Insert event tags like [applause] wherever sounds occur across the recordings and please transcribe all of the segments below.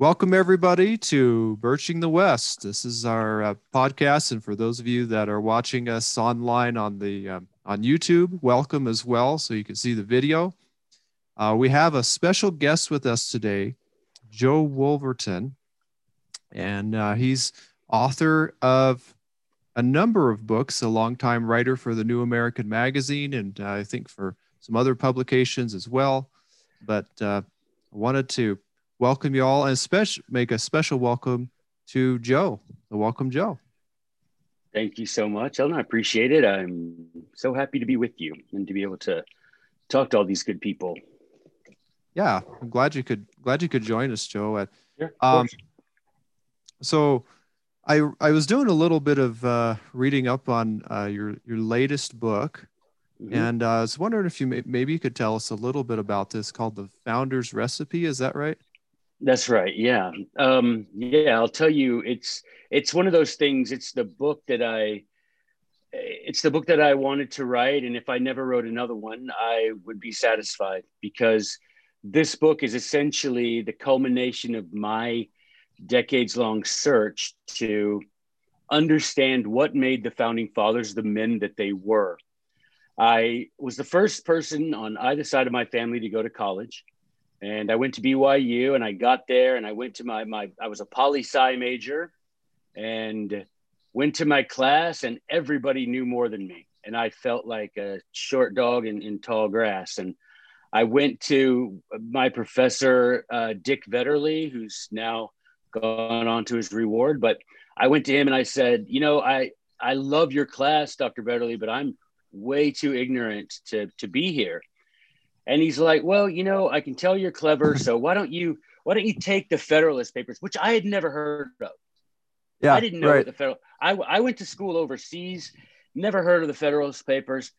Welcome, everybody, to Birching the West. This is our uh, podcast, and for those of you that are watching us online on the um, on YouTube, welcome as well, so you can see the video. Uh, we have a special guest with us today, Joe Wolverton, and uh, he's author of a number of books, a longtime writer for the New American Magazine, and uh, I think for some other publications as well. But uh, I wanted to welcome you all and special make a special welcome to Joe. Welcome, Joe. Thank you so much, Ellen. I appreciate it. I'm so happy to be with you and to be able to talk to all these good people. Yeah, I'm glad you could glad you could join us, Joe. At, yeah, um, so I I was doing a little bit of uh, reading up on uh, your your latest book, mm-hmm. and uh, I was wondering if you may, maybe you could tell us a little bit about this called the Founder's Recipe. Is that right? That's right. Yeah. Um, yeah. I'll tell you, it's it's one of those things. It's the book that I it's the book that I wanted to write, and if I never wrote another one, I would be satisfied because this book is essentially the culmination of my decades long search to understand what made the founding fathers the men that they were. I was the first person on either side of my family to go to college. And I went to BYU and I got there and I went to my, my I was a poli sci major and went to my class and everybody knew more than me. And I felt like a short dog in, in tall grass. And I went to my professor, uh, Dick Vetterli, who's now gone on to his reward. But I went to him and I said, you know, I I love your class, Dr. Vetterli, but I'm way too ignorant to to be here. And he's like, well, you know, I can tell you're clever, so why don't you why don't you take the Federalist Papers, which I had never heard of. Yeah, I didn't know right. the federal. I I went to school overseas, never heard of the Federalist Papers,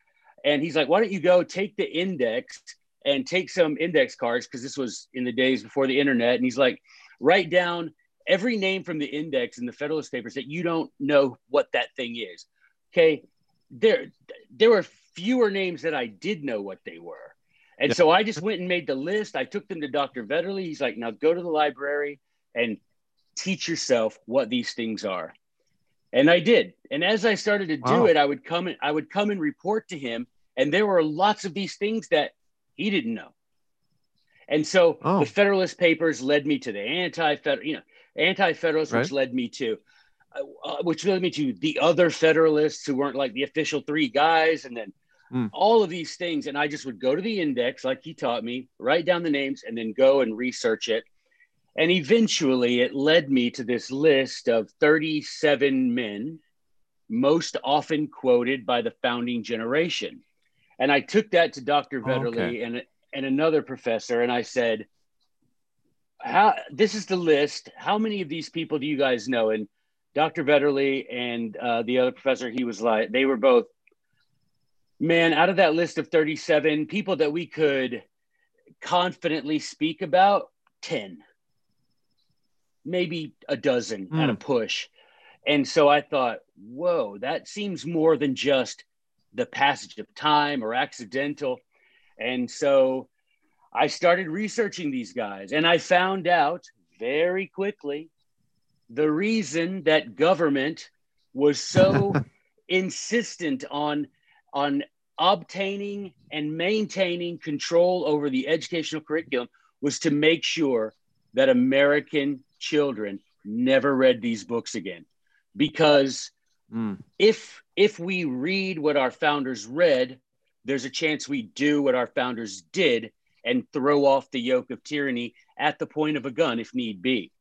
and he's like, why don't you go take the index and take some index cards because this was in the days before the internet, and he's like, write down every name from the index in the Federalist Papers that you don't know what that thing is. Okay, there there were fewer names that I did know what they were. And yeah. so I just went and made the list. I took them to Dr. Vetterli. He's like, now go to the library and teach yourself what these things are. And I did. And as I started to do wow. it, I would come and I would come and report to him. And there were lots of these things that he didn't know. And so oh. the Federalist Papers led me to the anti-federal, you know, anti-federalists, right. which led me to, uh, uh, which led me to the other Federalists who weren't like the official three guys, and then mm. all of these things. And I just would go to the index, like he taught me, write down the names, and then go and research it. And eventually, it led me to this list of 37 men most often quoted by the founding generation. And I took that to Dr. Vetterli okay. and, and another professor, and I said, how this is the list. How many of these people do you guys know? And Dr. Vetterli and uh, the other professor, he was like, they were both, man, out of that list of 37 people that we could confidently speak about, 10, maybe a dozen mm. at a hmm. push. And so I thought, whoa, that seems more than just the passage of time or accidental. And so I started researching these guys and I found out very quickly the reason that government was so [laughs] insistent on on obtaining and maintaining control over the educational curriculum was to make sure that American children never read these books again because mm. if if we read what our founders read there's a chance we do what our founders did and throw off the yoke of tyranny at the point of a gun if need be.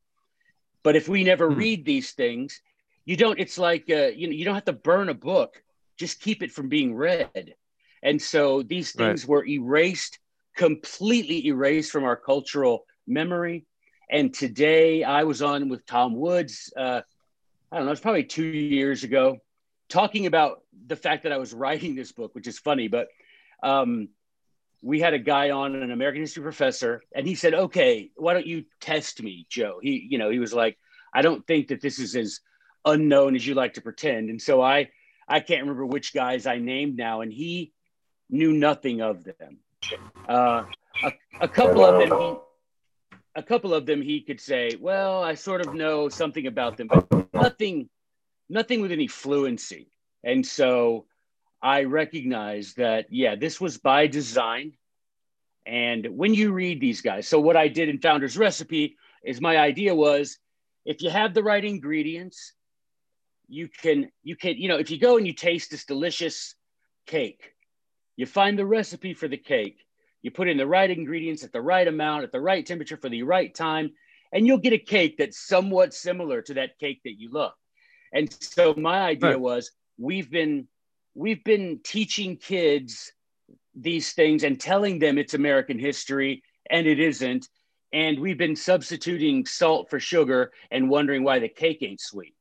But if we never hmm. read these things, you don't. It's like uh, you know you don't have to burn a book; just keep it from being read. And so these things right. were erased, completely erased from our cultural memory. And today, I was on with Tom Woods. Uh, I don't know, it's probably two years ago, talking about the fact that I was [laughs] writing this book, which is funny, but um, we had a guy on an American history professor, and he said, "Okay, why don't you test me, Joe?" He, you know, he was like, "I don't think that this is as unknown as you like to pretend." And so I, I can't remember which guys I named now, and he knew nothing of them. Uh, a, a couple of them, he, a couple of them he could say, well, I sort of know something about them, but nothing, nothing with any fluency. And so I recognize that, yeah, this was by design. And when you read these guys, so what I did in Founder's Recipe is my idea was if you have the right ingredients, you can, you can, you know, if you go and you taste this delicious cake, you find the recipe for the cake, you put in the right ingredients at the right amount, at the right temperature for the right time, and you'll get a cake that's somewhat similar to that cake that you love. And so my idea right. was we've been we've been teaching kids these things and telling them it's American history and it isn't. And we've been substituting salt for sugar and wondering why the cake ain't sweet.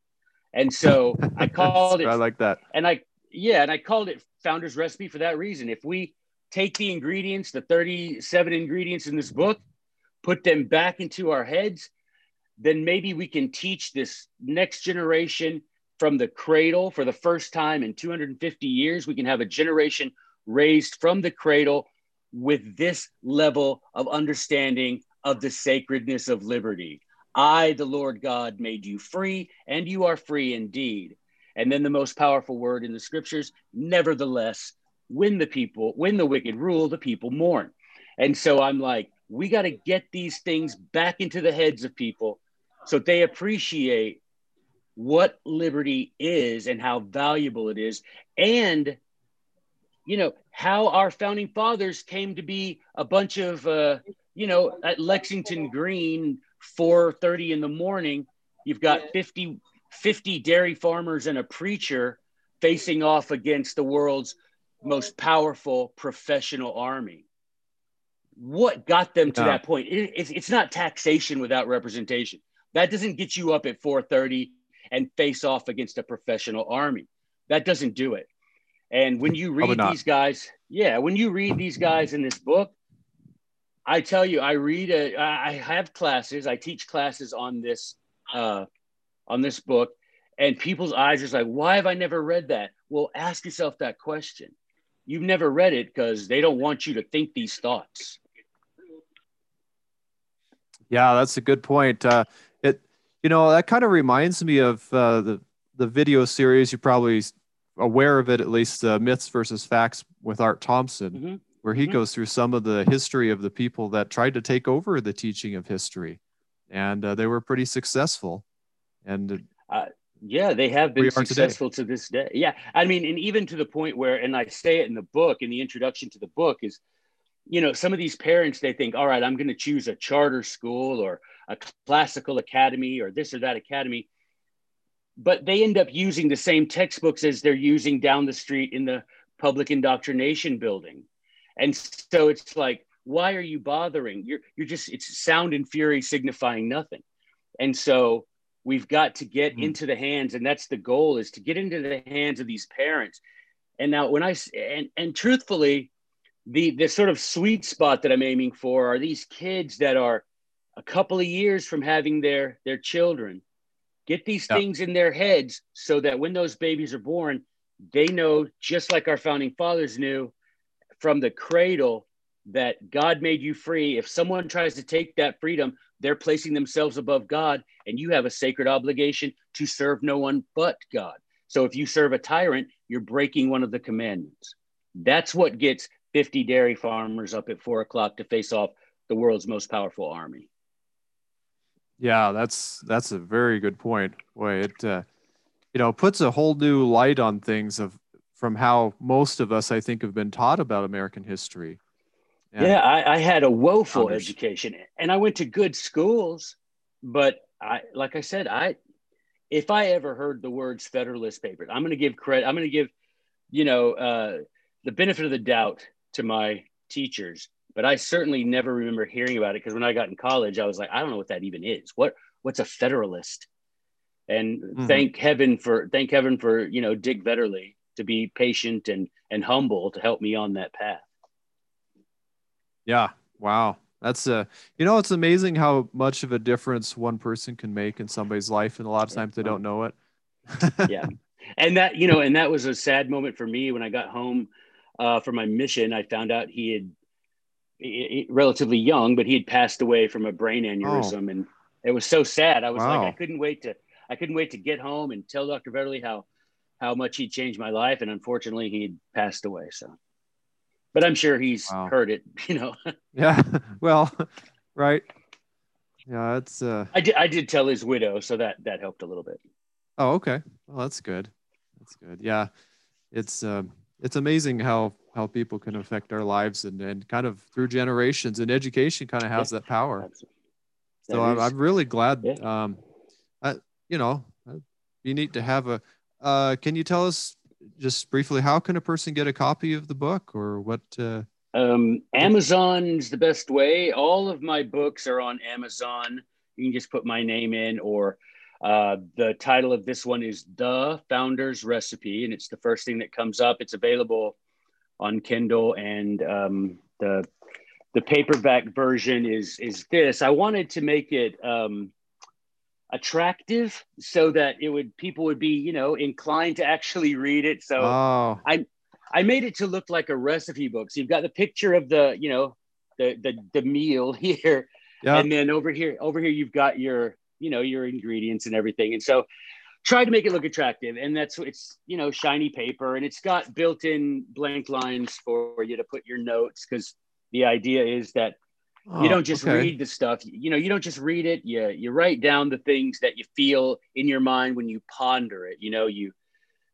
And so I [laughs] called it. I like that. And I, yeah, and I called it Founder's Recipe for that reason. If we take the ingredients, the 37 ingredients in this book, put them back into our heads, then maybe we can teach this next generation from the cradle for the first time in 250 years. We can have a generation raised from the cradle with this level of understanding of the sacredness of liberty. I, the Lord God, made you free, and you are free indeed. And then the most powerful word in the scriptures, nevertheless, when the people, when the wicked rule, the people mourn. And so I'm like, we got to get these things back into the heads of people so they appreciate what liberty is and how valuable it is and you know how our founding fathers came to be a bunch of uh, you know at lexington green 4.30 in the morning you've got 50 50 dairy farmers and a preacher facing off against the world's most powerful professional army what got them to yeah. that point it, it's, it's not taxation without representation that doesn't get you up at 4.30 and face off against a professional army. That doesn't do it. And when you read these guys, yeah, when you read these guys in this book, I tell you, I read a, I have classes, I teach classes on this, uh, on this book, and people's eyes are like, why have I never read that? Well, ask yourself that question. You've never read it because they don't want you to think these thoughts. Yeah, that's a good point. Uh, you know, that kind of reminds me of uh, the the video series. You're probably aware of it, at least. Uh, Myths versus Facts with Art Thompson, mm-hmm. Where he mm-hmm. goes through some of the history of the people that tried to take over the teaching of history, and uh, they were pretty successful. And uh, yeah, they have been successful today. to this day. Yeah, I mean, and even to the point where, and I say it in the book, in the introduction to the book, is you know, some of these parents they think, all right, I'm going to choose a charter school or a classical academy or this or that academy but they end up using the same textbooks as they're using down the street in the public indoctrination building and so it's like why are you bothering? You're you're just it's sound and fury signifying nothing. And so we've got to get mm-hmm. into the hands and that's the goal is to get into the hands of these parents. And now when i and and truthfully the the sort of sweet spot that i'm aiming for are these kids that are a couple of years from having their their children. Get these things in their heads so that when those babies are born they know just like our founding fathers knew from the cradle that god made you free. If someone tries to take that freedom they're placing themselves above god and you have a sacred obligation to serve no one but god. So if you serve a tyrant you're breaking one of the commandments. That's what gets 50 dairy farmers up at four o'clock to face off the world's most powerful army. Yeah, that's that's a very good point. Boy, it uh, you know puts a whole new light on things of from how most of us, I think, have been taught about American history. And yeah, I, I, had a woeful education, and I went to good schools, but I, like I said, I if I ever heard the words Federalist Papers, I'm going to give credit. I'm going to give, you know, uh, the benefit of the doubt to my teachers but I certainly never remember hearing about it because when I got in college, I was like, I don't know what that even is. What what's a federalist? And mm-hmm. thank heaven for thank heaven for you know Dick Vetterli to be patient and and humble to help me on that path. Yeah. Wow. That's a, uh, you know, it's amazing how much of a difference one person can make in somebody's life. And a lot of times they don't know it. [laughs] yeah. And that, you know, and that was a sad moment for me when I got home uh, for my mission. I found out he had relatively young, but he had passed away from a brain aneurysm, oh. and it was so sad. I was wow. like, I couldn't wait to, I couldn't wait to get home and tell Dr. Vetterli how, how much he changed my life, and unfortunately, he passed away. So, but I'm sure he's wow. heard it, [laughs] you know. yeah. [laughs] Well, [laughs] right. Yeah, it's. uh I did. I did tell his widow, so that that helped a little bit. Oh, okay. Well, that's good. That's good. Yeah, it's uh, it's amazing how how people can affect our lives and and kind of through generations and education kind of has yeah. that power. So I'm, I'm really glad. Yeah. Um, I, you know, it'd be neat to have a. Uh, can you tell us just briefly how can a person get a copy of the book or what? Uh, um, Amazon's the best way. All of my books are on Amazon. You can just put my name in, or uh, the title of this one is The Founder's Recipe, and it's the first thing that comes up. It's available on Kindle, and um, the the paperback version is is this. I wanted to make it um, attractive so that it would people would be you know inclined to actually read it. So oh. I I made it to look like a recipe book. So you've got the picture of the, you know, the the, the meal [laughs] here. Yeah. And then over here, over here, you've got your, you know, your ingredients and everything. And so try to make it look attractive. And that's it's, you know, shiny paper and it's got built-in blank lines for you to put your notes because the idea is that oh, you don't just okay. read the stuff. You know, you don't just read it. You you write down the things that you feel in your mind when you ponder it. You know, you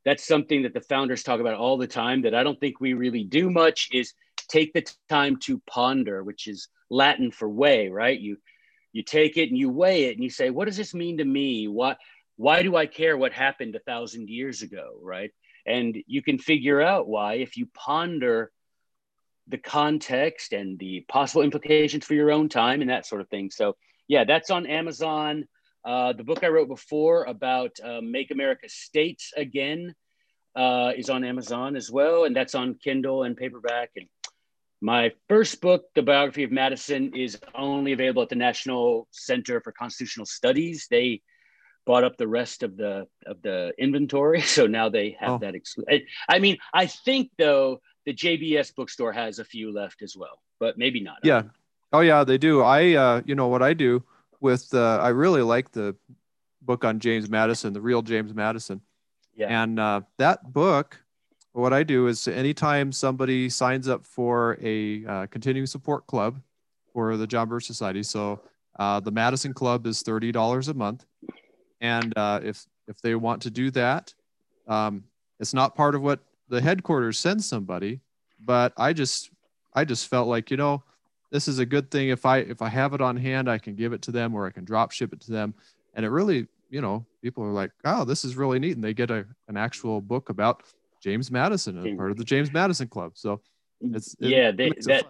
that's something that the founders talk about all the time that I don't think we really do much is take the time to ponder, which is Latin for weigh, right? You you take it and you weigh it and you say, what does this mean to me? Why why do I care what happened a thousand years ago, right? And you can figure out why if you ponder the context and the possible implications for your own time and that sort of thing. So yeah, that's on Amazon. Uh, the book I wrote before about uh, Make America States Again uh, is on Amazon as well, and that's on Kindle and paperback. And my first book, The Biography of Madison, is only available at the National Center for Constitutional Studies. They bought up the rest of the of the inventory, [laughs] so now they have oh. that. Exclu- I mean, I think though the JBS bookstore has a few left as well, but maybe not. Yeah. Oh yeah, they do. I uh, you know what I do with uh, I really like the book on James Madison, the real James Madison. Yeah. And uh, that book, what I do is anytime somebody signs up for a uh, continuing support club for the John Birch Society, so uh, the Madison Club is thirty dollars a month, and uh, if if they want to do that, um, it's not part of what the headquarters sends somebody, but I just I just felt like you know this is a good thing. If i if i have it on hand i can give it to them or i can drop ship it to them. And it really you know people are like oh this is really neat. And they get a, an actual book about james madison and part of the james madison club. So it's it yeah they, that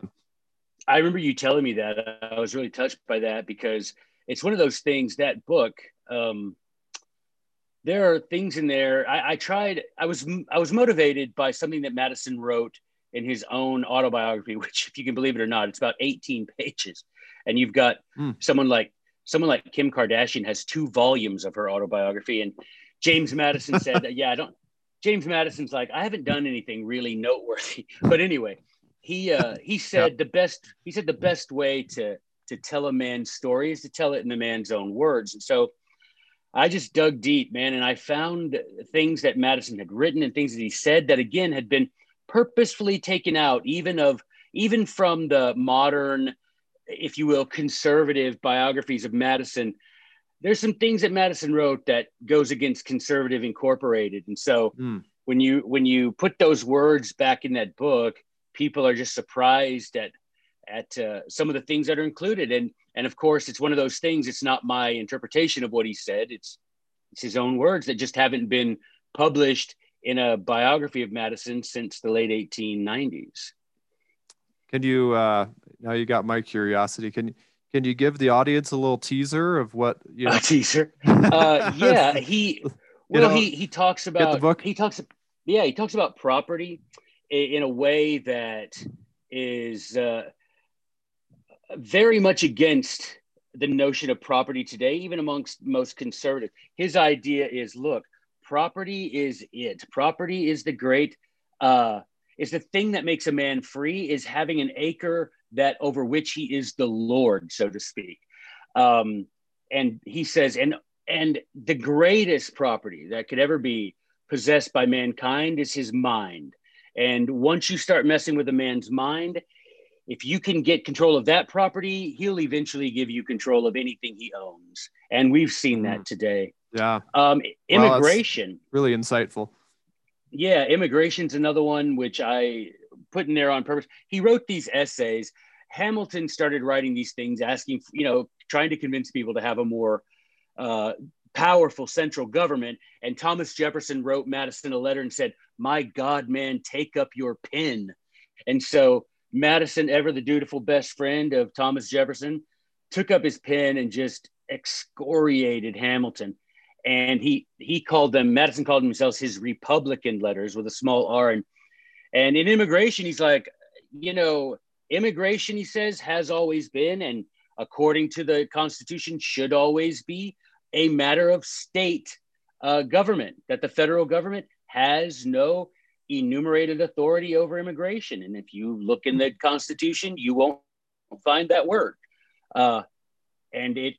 i remember you telling me that. I was really touched by that because it's one of those things that book um, there are things in there I, I tried i was i was motivated by something that madison wrote in his own autobiography, [laughs] which, if you can believe it or not, it's about 18 pages. And you've got mm. someone like someone like Kim Kardashian has two volumes of her autobiography. And James Madison [laughs] said, that, "Yeah, I don't." James Madison's like, I haven't done anything really noteworthy, [laughs] but anyway, he uh, he said yep. the best. He said the best way to to tell a man's story is to tell it in the man's own words. And so I just dug deep, man, and I found things that Madison had written and things that he said that again had been purposefully taken out even of even from the modern if you will conservative biographies of madison there's some things that madison wrote that goes against conservative incorporated and so mm. when you when you put those words back in that book people are just surprised at at uh, some of the things that are included and and of course it's one of those things it's not my interpretation of what he said it's it's his own words that just haven't been published in a biography of Madison since the late 1890s. Can you uh, now you got my curiosity? Can can you give the audience a little teaser of what you know? A teaser? [laughs] Uh, yeah, he well you know, he he talks about the book. he talks yeah he talks about property in a way that is uh, very much against the notion of property today, even amongst most conservatives. His idea is look, property is it. Property is the great, uh, is the thing that makes a man free, is having an acre that over which he is the Lord, so to speak. Um, and he says, and and the greatest property that could ever be possessed by mankind is his mind. And once you start messing with a man's mind, if you can get control of that property, he'll eventually give you control of anything he owns. And we've seen that mm. today. Yeah. Um, immigration. Really insightful. Yeah, immigration's another one which I put in there on purpose. He wrote these essays. Hamilton started writing these things, asking, you know, trying to convince people to have a more uh, powerful central government. And Thomas Jefferson wrote Madison a letter and said, My God, man, take up your pen. And so Madison, ever the dutiful best friend of Thomas Jefferson, took up his pen and just excoriated Hamilton. And he he called them, Madison called themselves his Republican letters with a small R. And, and in immigration, he's like, you know, immigration, he says, has always been, and according to the Constitution, should always be a matter of state uh, government, that the federal government has no enumerated authority over immigration. And if you look in the Constitution, you won't find that word. Uh, and it,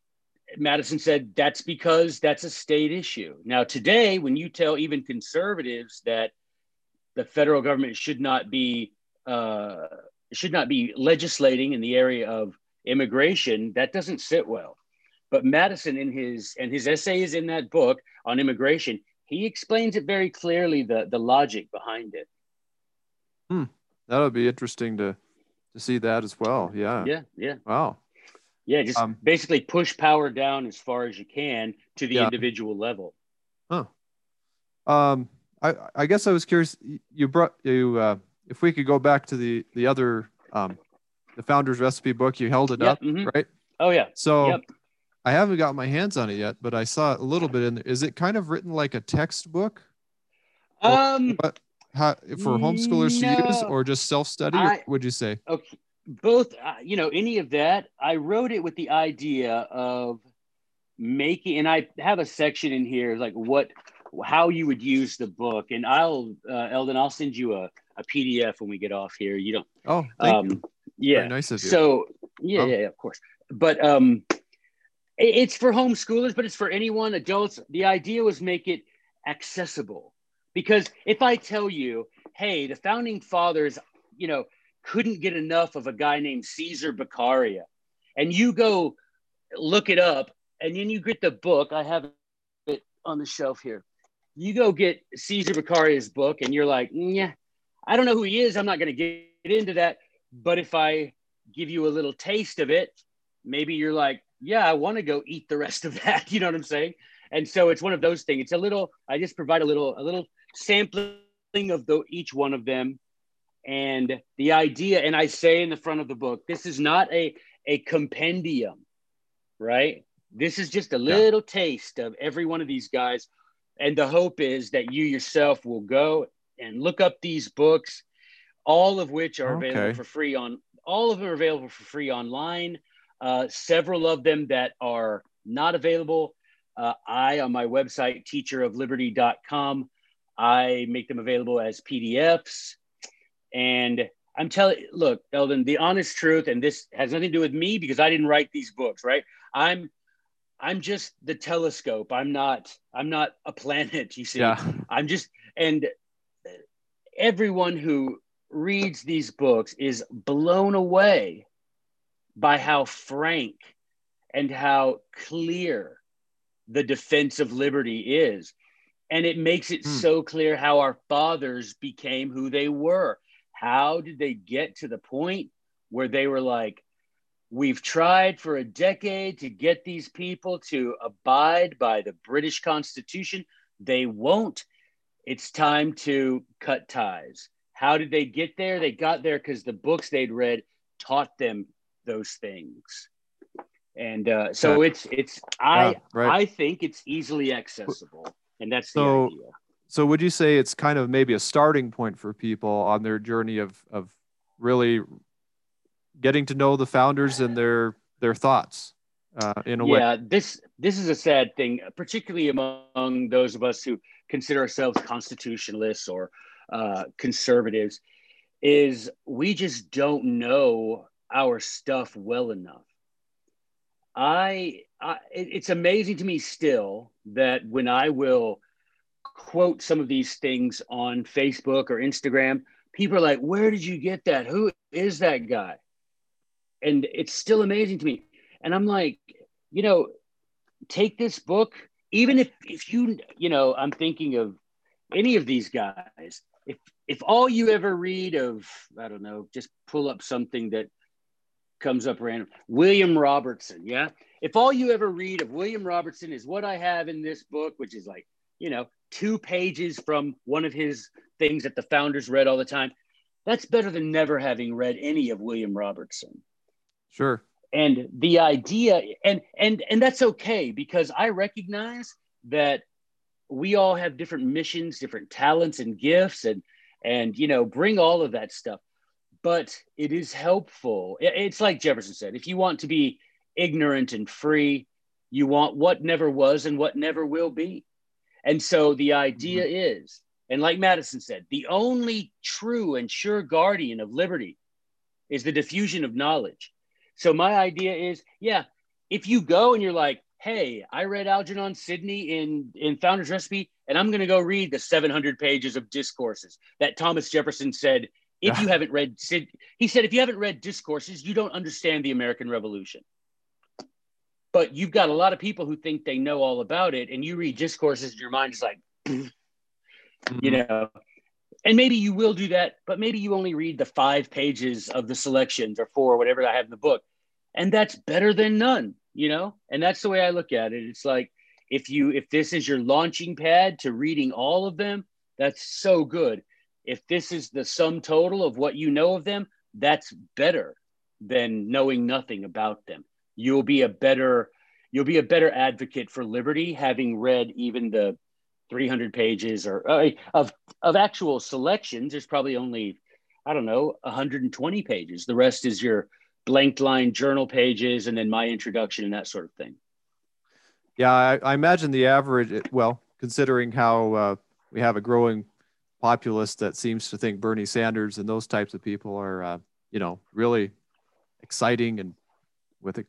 Madison said that's because that's a state issue. Now, today, when you tell even conservatives that the federal government should not be uh, should not be legislating in the area of immigration, that doesn't sit well. But Madison, in his and his essay is in that book on immigration, he explains it very clearly the the logic behind it. Hmm. That would be interesting to to see that as well. Yeah. Yeah. Yeah. Wow. Yeah. Just um, basically push power down as far as you can to the yeah. individual level. Huh. Um. I I guess I was curious. You brought you. Uh, if we could go back to the the other um, the founder's recipe book, you held it up, mm-hmm. right? Oh yeah. So. Yep I haven't got my hands on it yet, but I saw a little bit in there. Is it kind of written like a textbook? Um, what, how, for homeschoolers no, to use, or just self study? Would you say? Okay, both. Uh, you know, any of that. I wrote it with the idea of making, and I have a section in here like what, how you would use the book, and I'll, uh, Eldon, I'll send you a, a PDF when we get off here. You don't. Oh, um, yeah. Very nice of you. So yeah, oh. yeah, of course. But um, it's for homeschoolers, but it's for anyone, adults. The idea was make it accessible. Because if I tell you, hey, the founding fathers, you know, couldn't get enough of a guy named Caesar Beccaria, and you go look it up, and then you get the book, I have it on the shelf here. You go get Caesar Beccaria's book, and you're like, yeah, I don't know who he is. I'm not going to get into that. But if I give you a little taste of it, maybe you're like, yeah, I want to go eat the rest of that. [laughs] You know what I'm saying? And so it's one of those things. It's a little, I just provide a little, a little sampling of the, each one of them. And the idea, and I say in the front of the book, this is not a, a compendium, right? This is just a little yeah. taste of every one of these guys. And the hope is that you yourself will go and look up these books, all of which are okay. available for free on, all of them are available for free online uh, several of them that are not available. Uh, I, on my website, teacherofliberty.com, I make them available as PDFs. And I'm telling, look, Eldon, the honest truth, and this has nothing to do with me because I didn't write these books, right? I'm, I'm just the telescope. I'm not, I'm not a planet. You see, yeah. I'm just, and everyone who reads these books is blown away by how frank and how clear the defense of liberty is. And it makes it hmm. so clear how our fathers became who they were. How did they get to the point where they were like, we've tried for a decade to get these people to abide by the British Constitution? They won't. It's time to cut ties. How did they get there? They got there because the books they'd read taught them those things and uh, so yeah. it's it's i yeah, right. i think it's easily accessible and that's the so, idea so would you say it's kind of maybe a starting point for people on their journey of of really getting to know the founders and their their thoughts uh, in a yeah, way yeah this this is a sad thing particularly among those of us who consider ourselves constitutionalists or uh, conservatives is we just don't know our stuff well enough. I, I it's amazing to me still that when I will quote some of these things on Facebook or Instagram, people are like, "Where did you get that? Who is that guy?" And it's still amazing to me. And I'm like, you know, take this book, even if if you you know, I'm thinking of any of these guys. If if all you ever read of, I don't know, just pull up something that comes up random. William Robertson, yeah. If all you ever read of William Robertson is what I have in this book, which is like, you know, two pages from one of his things that the founders read all the time, that's better than never having read any of William Robertson. Sure. And the idea, and and and that's okay because I recognize that we all have different missions, different talents and gifts, and and you know, bring all of that stuff but it is helpful. It's like Jefferson said if you want to be ignorant and free, you want what never was and what never will be. And so the idea mm-hmm. is, and like Madison said, the only true and sure guardian of liberty is the diffusion of knowledge. So my idea is, yeah, if you go and you're like, hey, I read Algernon Sidney in in Founder's Recipe, and I'm going to go read the 700 pages of discourses that Thomas Jefferson said if you haven't read Sid, he said, if you haven't read discourses, you don't understand the American Revolution. But you've got a lot of people who think they know all about it, and you read discourses, and your mind is like, [clears throat] mm-hmm. you know. And maybe you will do that, but maybe you only read the five pages of the selections or four, or whatever I have in the book, and that's better than none, you know. And that's the way I look at it. It's like if you if this is your launching pad to reading all of them, that's so good if this is the sum total of what you know of them, that's better than knowing nothing about them. You'll be a better you'll be a better advocate for liberty having read even the 300 pages or uh, of of actual selections. There's probably only I don't know 120 pages. The rest is your blank line journal pages and then my introduction and that sort of thing. Yeah, I, I imagine the average. Well, considering how uh, we have a growing populace that seems to think Bernie Sanders and those types of people are, uh, you know, really exciting and with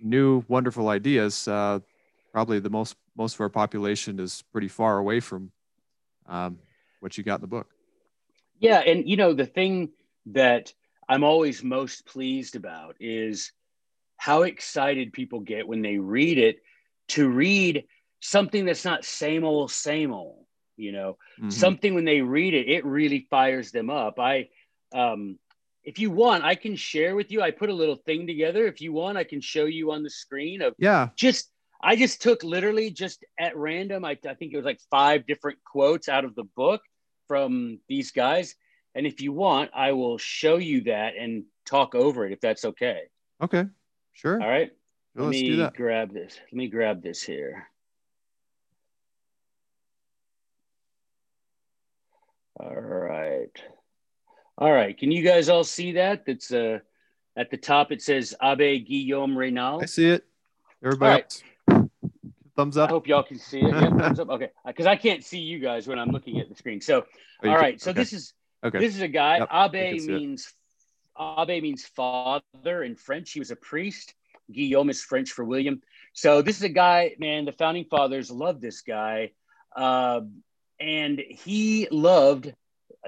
new, wonderful ideas. Uh, probably the most most of our population is pretty far away from um, what you got in the book. Yeah, and you know the thing that I'm always most pleased about is how excited people get when they read it to read something that's not same old same old you know mm-hmm. something when they read it it really fires them up. I um if you want i can share with you. I put a little thing together. If you want i can show you on the screen of yeah. just i just took literally just at random i, I think it was like five different quotes out of the book from these guys. And if you want i will show you that and talk over it if that's okay. Okay sure. All right. Let me grab this. Let me grab this here All right. All right. Can you guys all see that? That's uh at the top it says Abbe Guillaume Raynal. I see it. Everybody right. thumbs up. I hope y'all can see it. Yeah, thumbs up. Okay. Because I can't see you guys when I'm looking at the screen. So oh, all right. Can, so okay. this is okay. This is a guy. Yep, Abbe means Abbe means father in French. He was a priest. Guillaume is French for William. So this is a guy, man, the founding fathers loved this guy. Uh, and he loved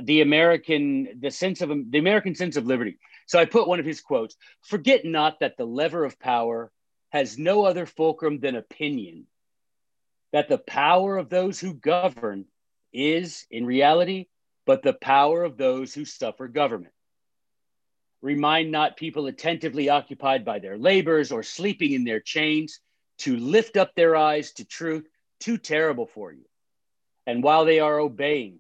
the American, the sense of the American sense of liberty. So I put one of his quotes: "Forget not that the lever of power has no other fulcrum than opinion. That the power of those who govern is, in reality, but the power of those who suffer government. Remind not people attentively occupied by their labors or sleeping in their chains to lift up their eyes to truth too terrible for you and while they are obeying,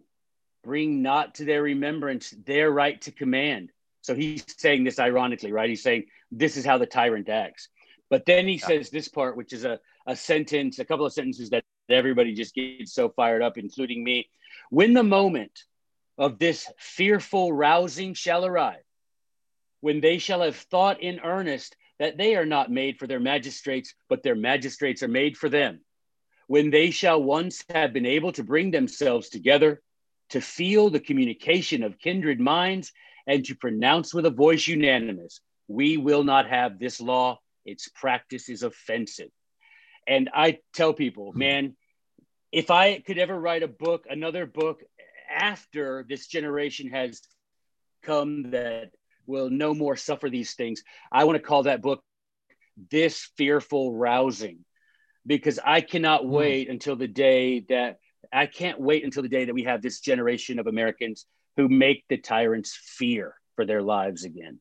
bring not to their remembrance their right to command. So he's saying this ironically, right? He's saying this is how the tyrant acts. But then he yeah. says this part, which is a, a sentence, a couple of sentences that everybody just gets so fired up, including me. When the moment of this fearful rousing shall arrive, when they shall have thought in earnest that they are not made for their magistrates, but their magistrates are made for them when they shall once have been able to bring themselves together, to feel the communication of kindred minds, and to pronounce with a voice unanimous, We will not have this law. Its practice is offensive. And I tell people, hmm. man, if I could ever write a book, another book after this generation has come that will no more suffer these things, I want to call that book This Fearful Rousing because I cannot hmm. wait until the day that I can't wait until the day that we have this generation of Americans who make the tyrants fear for their lives again.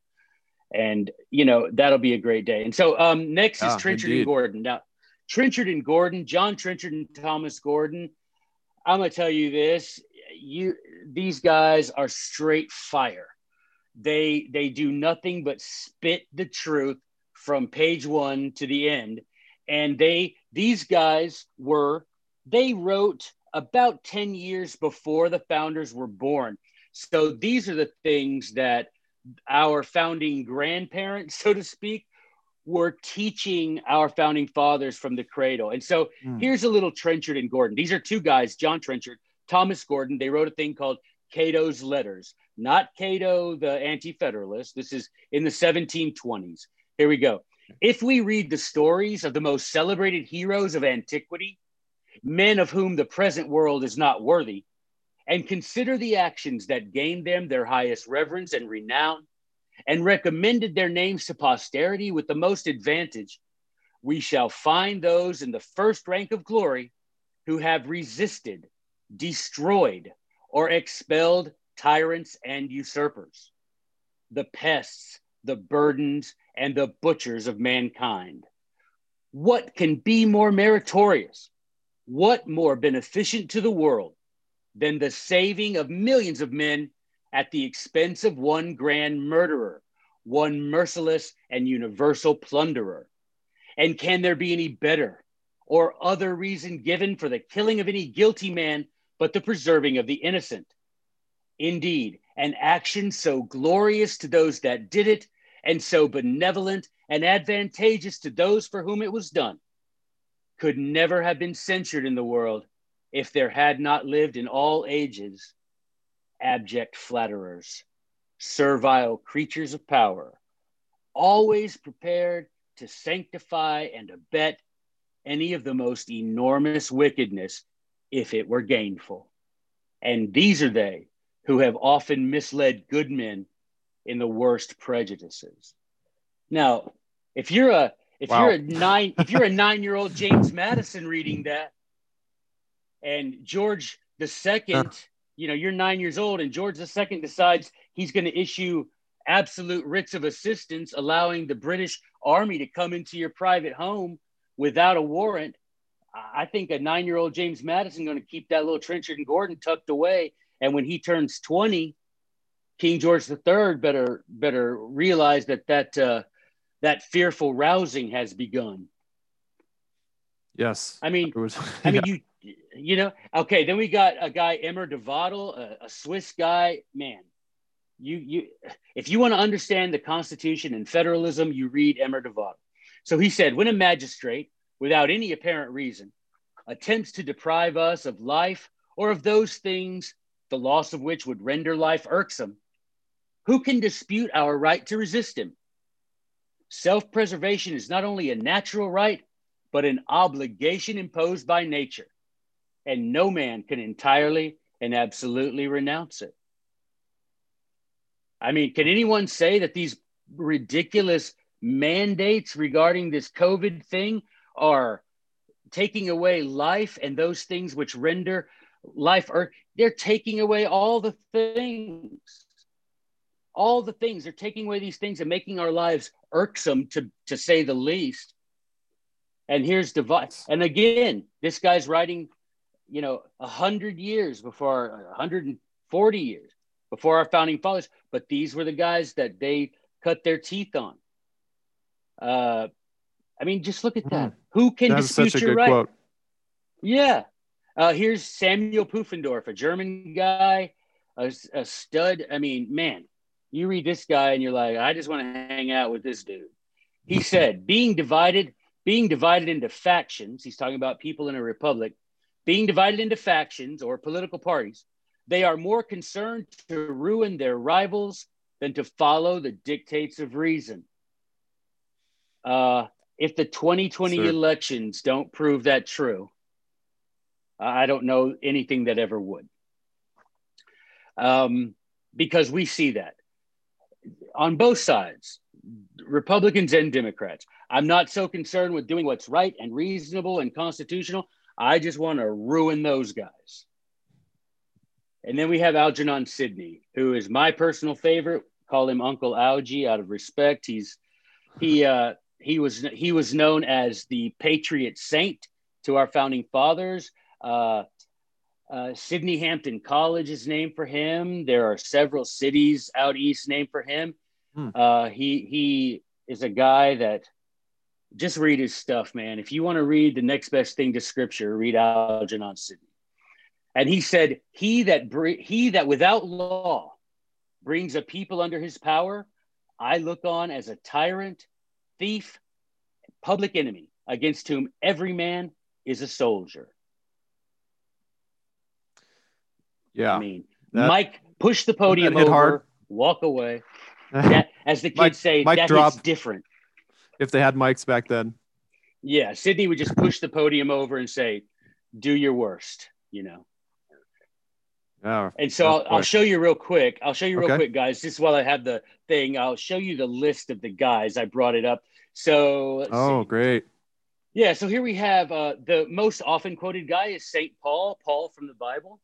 And you know that'll be a great day. And so um, next is Trenchard indeed. and Gordon. Now, Trenchard and Gordon, John Trenchard and Thomas Gordon. I'm gonna tell you this: you these guys are straight fire. They they do nothing but spit the truth from page one to the end, and they these guys were they wrote about 10 years before the founders were born. So these are the things that our founding grandparents, [laughs] so to speak, were teaching our founding fathers from the cradle. And so mm. here's a little Trenchard and Gordon. These are two guys, John Trenchard, Thomas Gordon. They wrote a thing called Cato's Letters, not Cato the Anti Federalist. This is in the 1720s. Here we go. If we read the stories of the most celebrated heroes of antiquity, men of whom the present world is not worthy, and consider the actions that gained them their highest reverence and renown, and recommended their names to posterity with the most advantage, we shall find those in the first rank of glory who have resisted, destroyed, or expelled tyrants and usurpers, the pests, the burdens, and the butchers of mankind. What can be more meritorious? What more beneficent to the world than the saving of millions of men at the expense of one grand murderer, one merciless and universal plunderer? And can there be any better or other reason given for the killing of any guilty man but the preserving of the innocent? Indeed, an action so glorious to those that did it and so benevolent and advantageous to those for whom it was done could never have been censured in the world if there had not lived in all ages abject flatterers, servile creatures of power, always prepared to sanctify and abet any of the most enormous wickedness if it were gainful. And these are they who have often misled good men in the worst prejudices. Now, if you're a if wow. you're a nine if you're a nine year old James Madison reading that, and George the second, you know, you're nine years old, and George the second decides he's going to issue absolute writs of assistance, allowing the British Army to come into your private home without a warrant. I think a nine year old James Madison going to keep that little Trenchard and Gordon tucked away. And when he turns 20, King George III better better realize that that uh, that fearful rousing has begun. Yes, I mean, was, [laughs] yeah. I mean, you you know, okay. Then we got a guy Emer de Vattel, a, a Swiss guy. Man, you you if you want to understand the Constitution and federalism, you read Emer de Vattel. So he said, when a magistrate, without any apparent reason, attempts to deprive us of life or of those things the loss of which would render life irksome, who can dispute our right to resist him? Self preservation is not only a natural right, but an obligation imposed by nature, and no man can entirely and absolutely renounce it. I mean, can anyone say that these ridiculous mandates regarding this COVID thing are taking away life and those things which render life, or they're taking away all the things all the things they're taking away these things and making our lives irksome to to say the least. And here's device and again this guy's writing you know a hundred years before 140 years before our founding fathers but these were the guys that they cut their teeth on. Uh i mean just look at that. Mm. who can That's dispute your right? quote. yeah. Uh here's samuel pufendorf a german guy a, a stud. I mean man you read this guy and you're like, I just want to hang out with this dude. He said, being divided, being divided into factions, he's talking about people in a republic, being divided into factions or political parties, they are more concerned to ruin their rivals than to follow the dictates of reason. Uh, if the 2020 Sir. elections don't prove that true, I don't know anything that ever would. Um, because we see that on both sides, Republicans and Democrats. I'm not so concerned with doing what's right and reasonable and constitutional. I just want to ruin those guys. And then we have Algernon Sidney, who is my personal favorite. Call him Uncle Algie out of respect. He's he uh, he was he was known as the Patriot Saint to our founding fathers. Uh, uh, Sydney Hampton College is named for him. There are several cities out east named for him. Hmm. Uh, he he is a guy that just read his stuff, man. If you want to read the next best thing to Scripture, read Algernon Sidney. And he said, "He that br- he that without law brings a people under his power, I look on as a tyrant, thief, public enemy, against whom every man is a soldier." Yeah. I mean, that- Mike, push the podium over, hard. walk away. [laughs] That, as the kids Mike- say, Mike that drop. hits different. if they had mics back then. Yeah, Sidney would just push the podium over and say, "Do your worst," you know. Yeah. And so I'll, I'll show you real quick. I'll show you real Okay. quick, guys. Just while I have the thing, I'll show you the list of the guys. I brought it up. So Oh, see. great. Yeah, so here we have uh, the most often quoted guy is Saint Paul, Paul from the Bible.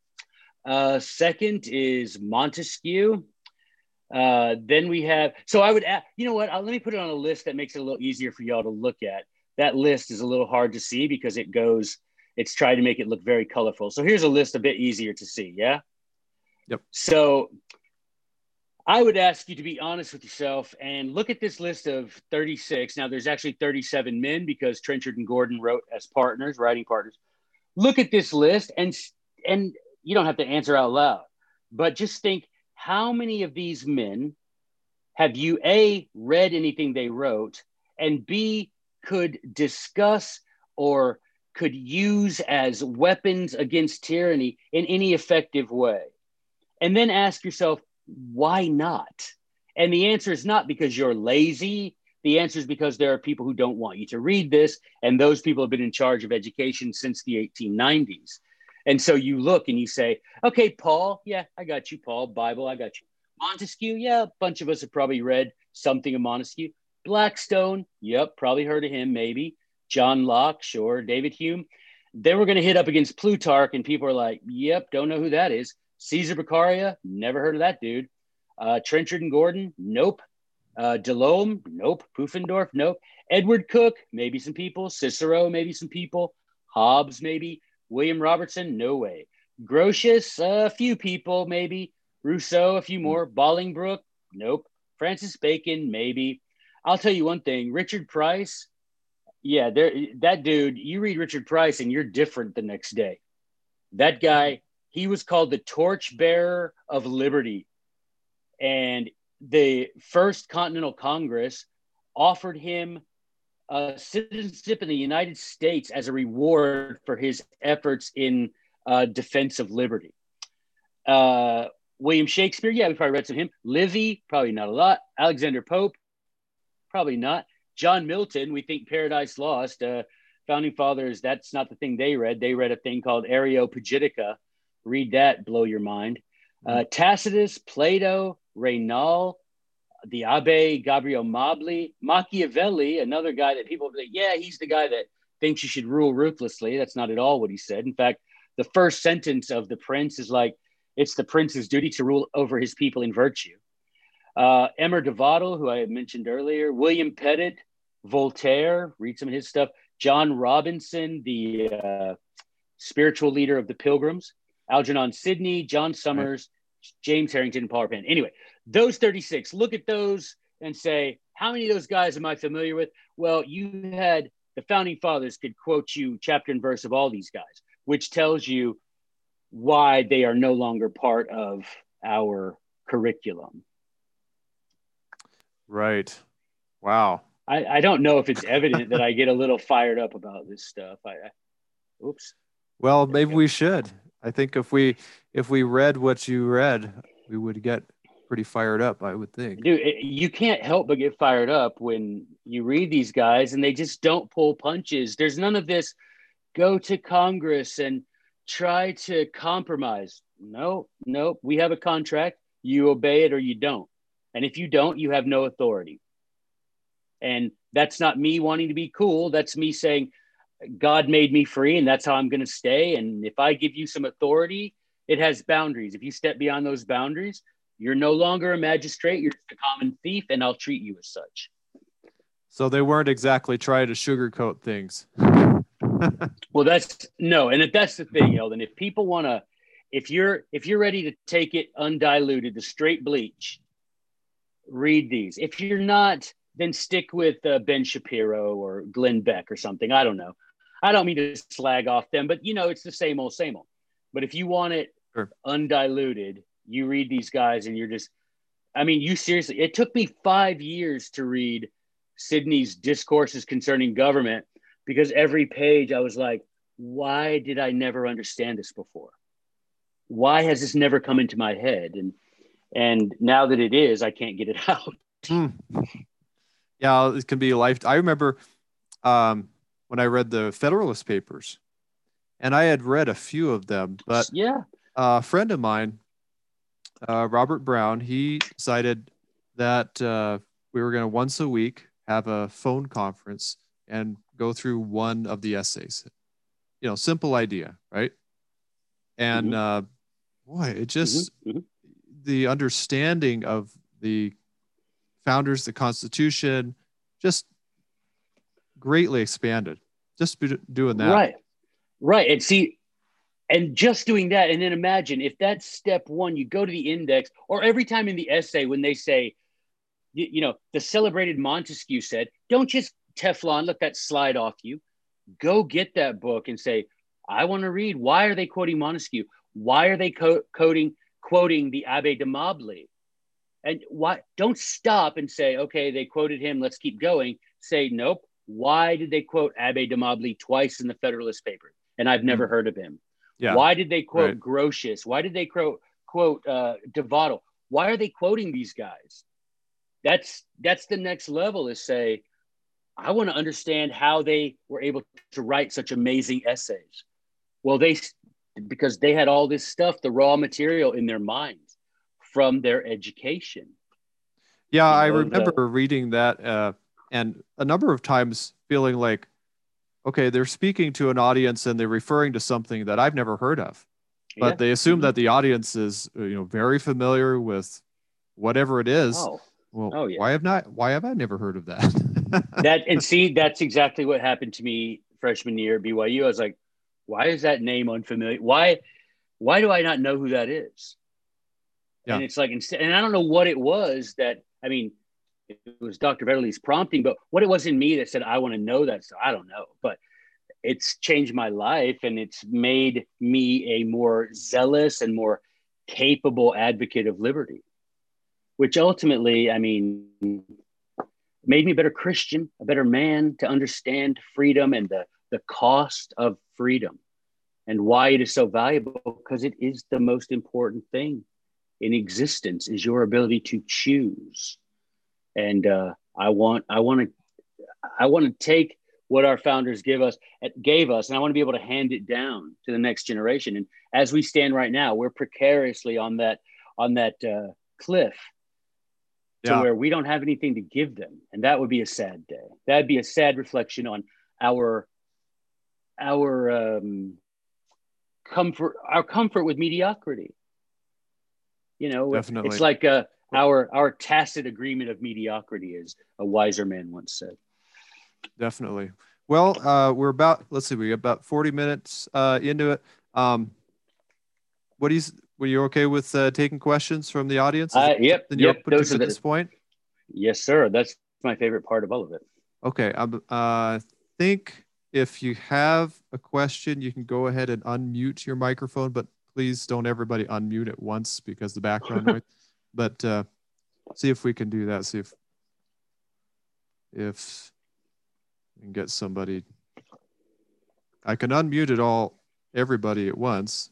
Uh, second is Montesquieu. Uh, then we have. So I would, add, you know what? Uh, let me put it on a list that makes it a little easier for y'all to look at. That list is a little hard to see because it goes. It's tried to make it look very colorful. So here's a list a bit easier to see. Yeah. Yep. So I would ask you to be honest with yourself and look at this list of 36. Now, there's actually 37 men because Trenchard and Gordon wrote as partners, writing partners. Look at this list and and you don't have to answer out loud, but just think how many of these men have you a read anything they wrote and b could discuss or could use as weapons against tyranny in any effective way? And then ask yourself why not? And the answer is not because you're lazy. The answer is because there are people who don't want you to read this and those people have been in charge of education since the 1890s and so you look and you say okay paul yeah i got you paul bible i got you. Montesquieu yeah a bunch of us have probably read something of montesquieu. Blackstone yep probably heard of him maybe. John locke sure. David hume. Then we're going to hit up against plutarch and people are like yep don't know who that is. Caesar beccaria never heard of that dude. Uh, trenchard and gordon nope. Uh, de Lolme nope. Pufendorf nope. Edward Coke maybe some people. Cicero maybe some people. Hobbes maybe william robertson no way. Grotius a few people maybe. Rousseau a few more. Bolingbroke nope. Francis bacon maybe. I'll tell you one thing. Richard price yeah there that dude you read richard price and you're different the next day. That guy he was called the torchbearer of liberty. And the first continental congress offered him uh, citizenship in the united states as a reward for his efforts in uh, defense of liberty. Uh, william shakespeare yeah we probably read some of him. Livy probably not a lot. Alexander pope probably not. John milton we think paradise lost uh, founding fathers that's not the thing they read. They read a thing called areopagitica. Read that blow your mind. Uh, tacitus plato Raynal, the Abbe Gabriel Mably, Machiavelli, another guy that people think, yeah, he's the guy that thinks you should rule ruthlessly. That's not at all what he said. In fact, the first sentence of The Prince is like, it's the prince's duty to rule over his people in virtue. Uh, Emer de who I mentioned earlier, William Petyt, Voltaire, read some of his stuff, John Robinson, the uh, spiritual leader of the Pilgrims, Algernon Sidney, John Somers, James Harrington, and Paul Penn. Anyway, those 36, look at those and say, how many of those guys am I familiar with? Well, you had the founding fathers could quote you chapter and verse of all these guys, which tells you why they are no longer part of our curriculum. Right. Wow. I, I don't know if it's evident that I get a little fired up about this stuff. I, I oops. Well, maybe we should. I think if we if we read what you read, we would get pretty fired up, I would think. Dude, it, you can't help but get fired up when you read these guys and they just don't pull punches. There's none of this go to Congress and try to compromise. No, no, we have a contract. You obey it or you don't. And if you don't, you have no authority. And that's not me wanting to be cool. That's me saying, God made me free and that's how I'm going to stay. And if I give you some authority, it has boundaries. If you step beyond those boundaries, you're no longer a magistrate, you're just a common thief, and I'll treat you as such. So they weren't exactly trying to sugarcoat things. [laughs] well, that's no, and if that's the thing, Eldon. If people want to, if you're if you're ready to take it undiluted, the straight bleach, read these. If you're not, then stick with uh, Ben Shapiro or Glenn Beck or something. I don't know. I don't mean to slag off them, but you know, it's the same old, same old. But if you want it sure. undiluted, you read these guys and you're just, I mean, you seriously, it took me five years to read Sidney's discourses concerning government because every page I was like, why did I never understand this before? Why has this never come into my head? And and now that it is, I can't get it [laughs] out. Hmm. Yeah, it can be a life. I remember um, when I read the Federalist Papers, and I had read a few of them, but yeah, a friend of mine, uh, Robert Brown, he decided that uh, we were going to once a week have a phone conference and go through one of the essays. You know, simple idea, right? And mm-hmm. uh, boy, it just mm-hmm. mm-hmm. the understanding of the founders, the Constitution, just greatly expanded. Just doing that, right? Right, and see, and just doing that, and then imagine if that's step one. You go to the index, or every time in the essay when they say, you, you know, the celebrated Montesquieu said, "Don't just Teflon, let that slide off you. Go get that book and say, I want to read. Why are they quoting Montesquieu? Why are they co- quoting quoting the Abbe de Mably? And why don't stop and say, okay, they quoted him, let's keep going. Say, nope. Why did they quote Abbe de Mably twice in the Federalist paper? And I've never mm heard of him. Yeah. Why did they quote right. Grotius? Why did they quote quote uh, de Vattel? Why are they quoting these guys? That's that's the next level. Is say, I want to understand how they were able to write such amazing essays. Well, they because they had all this stuff, the raw material in their minds from their education. Yeah, you know, I remember the, reading that uh, and a number of times feeling like, okay, they're speaking to an audience and they're referring to something that I've never heard of, but yeah. they assume mm-hmm. that the audience is you know very familiar with whatever it is. Oh. Well, oh, yeah. why have not? Why have I never heard of that? [laughs] that and see, that's exactly what happened to me freshman year at BYU. I was like, why is that name unfamiliar? Why, why do I not know who that is? Yeah. And it's like, and I don't know what it was that, I mean, it was Dr. Vetterli's prompting, but what it was in me that said, I want to know that. So I don't know, but it's changed my life and it's made me a more zealous and more capable advocate of liberty, which ultimately, I mean, made me a better Christian, a better man to understand freedom and the, the cost of freedom and why it is so valuable because it is the most important thing in existence is your ability to choose. And uh, I want I want to I want to take what our founders give us gave us and I want to be able to hand it down to the next generation. And as we stand right now, we're precariously on that on that uh, cliff to yeah. where we don't have anything to give them and that would be a sad day that'd be a sad reflection on our our um, comfort our comfort with mediocrity you know Definitely. it's like uh, our our tacit agreement of mediocrity as a wiser man once said Definitely. Well, uh, we're about, let's see, we're about 40 minutes uh, into it. Um, what do you, were you okay with uh, taking questions from the audience? Uh, yep. Then you're yep, those at the, this point? Yes, sir. That's my favorite part of all of it. Okay. I um, uh, think if you have a question, you can go ahead and unmute your microphone, but please don't everybody unmute at once because the background [laughs] noise. But uh, see if we can do that. See if if we can get somebody. I can unmute it all, everybody at once.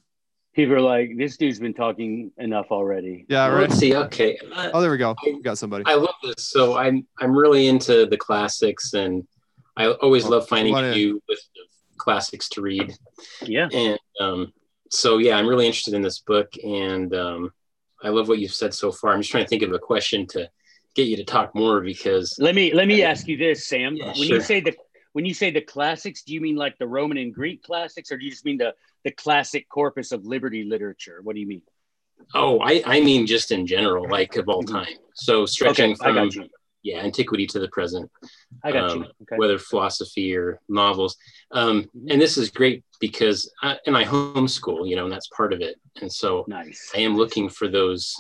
people are like, this dude's been talking enough already. Yeah, right. Let's see. Okay. Uh, oh, there we go. We got somebody. I love this. So I'm I'm really into the classics, and I always oh, love finding a new list of classics to read. Yeah. And um, so yeah, I'm really interested in this book, and um, I love what you've said so far. I'm just trying to think of a question to get you to talk more because let me let me ask you this, Sam. Yeah, when sure. you say the when you say the classics, do you mean like the Roman and Greek classics, or do you just mean the the classic corpus of liberty literature? What do you mean? Oh, I, I mean just in general, like of all mm-hmm. time. So stretching okay, from yeah, antiquity to the present. I got um, you. Okay. Whether philosophy or novels, um, and this is great because I, and I homeschool, you know, and that's part of it. And so nice. I am looking for those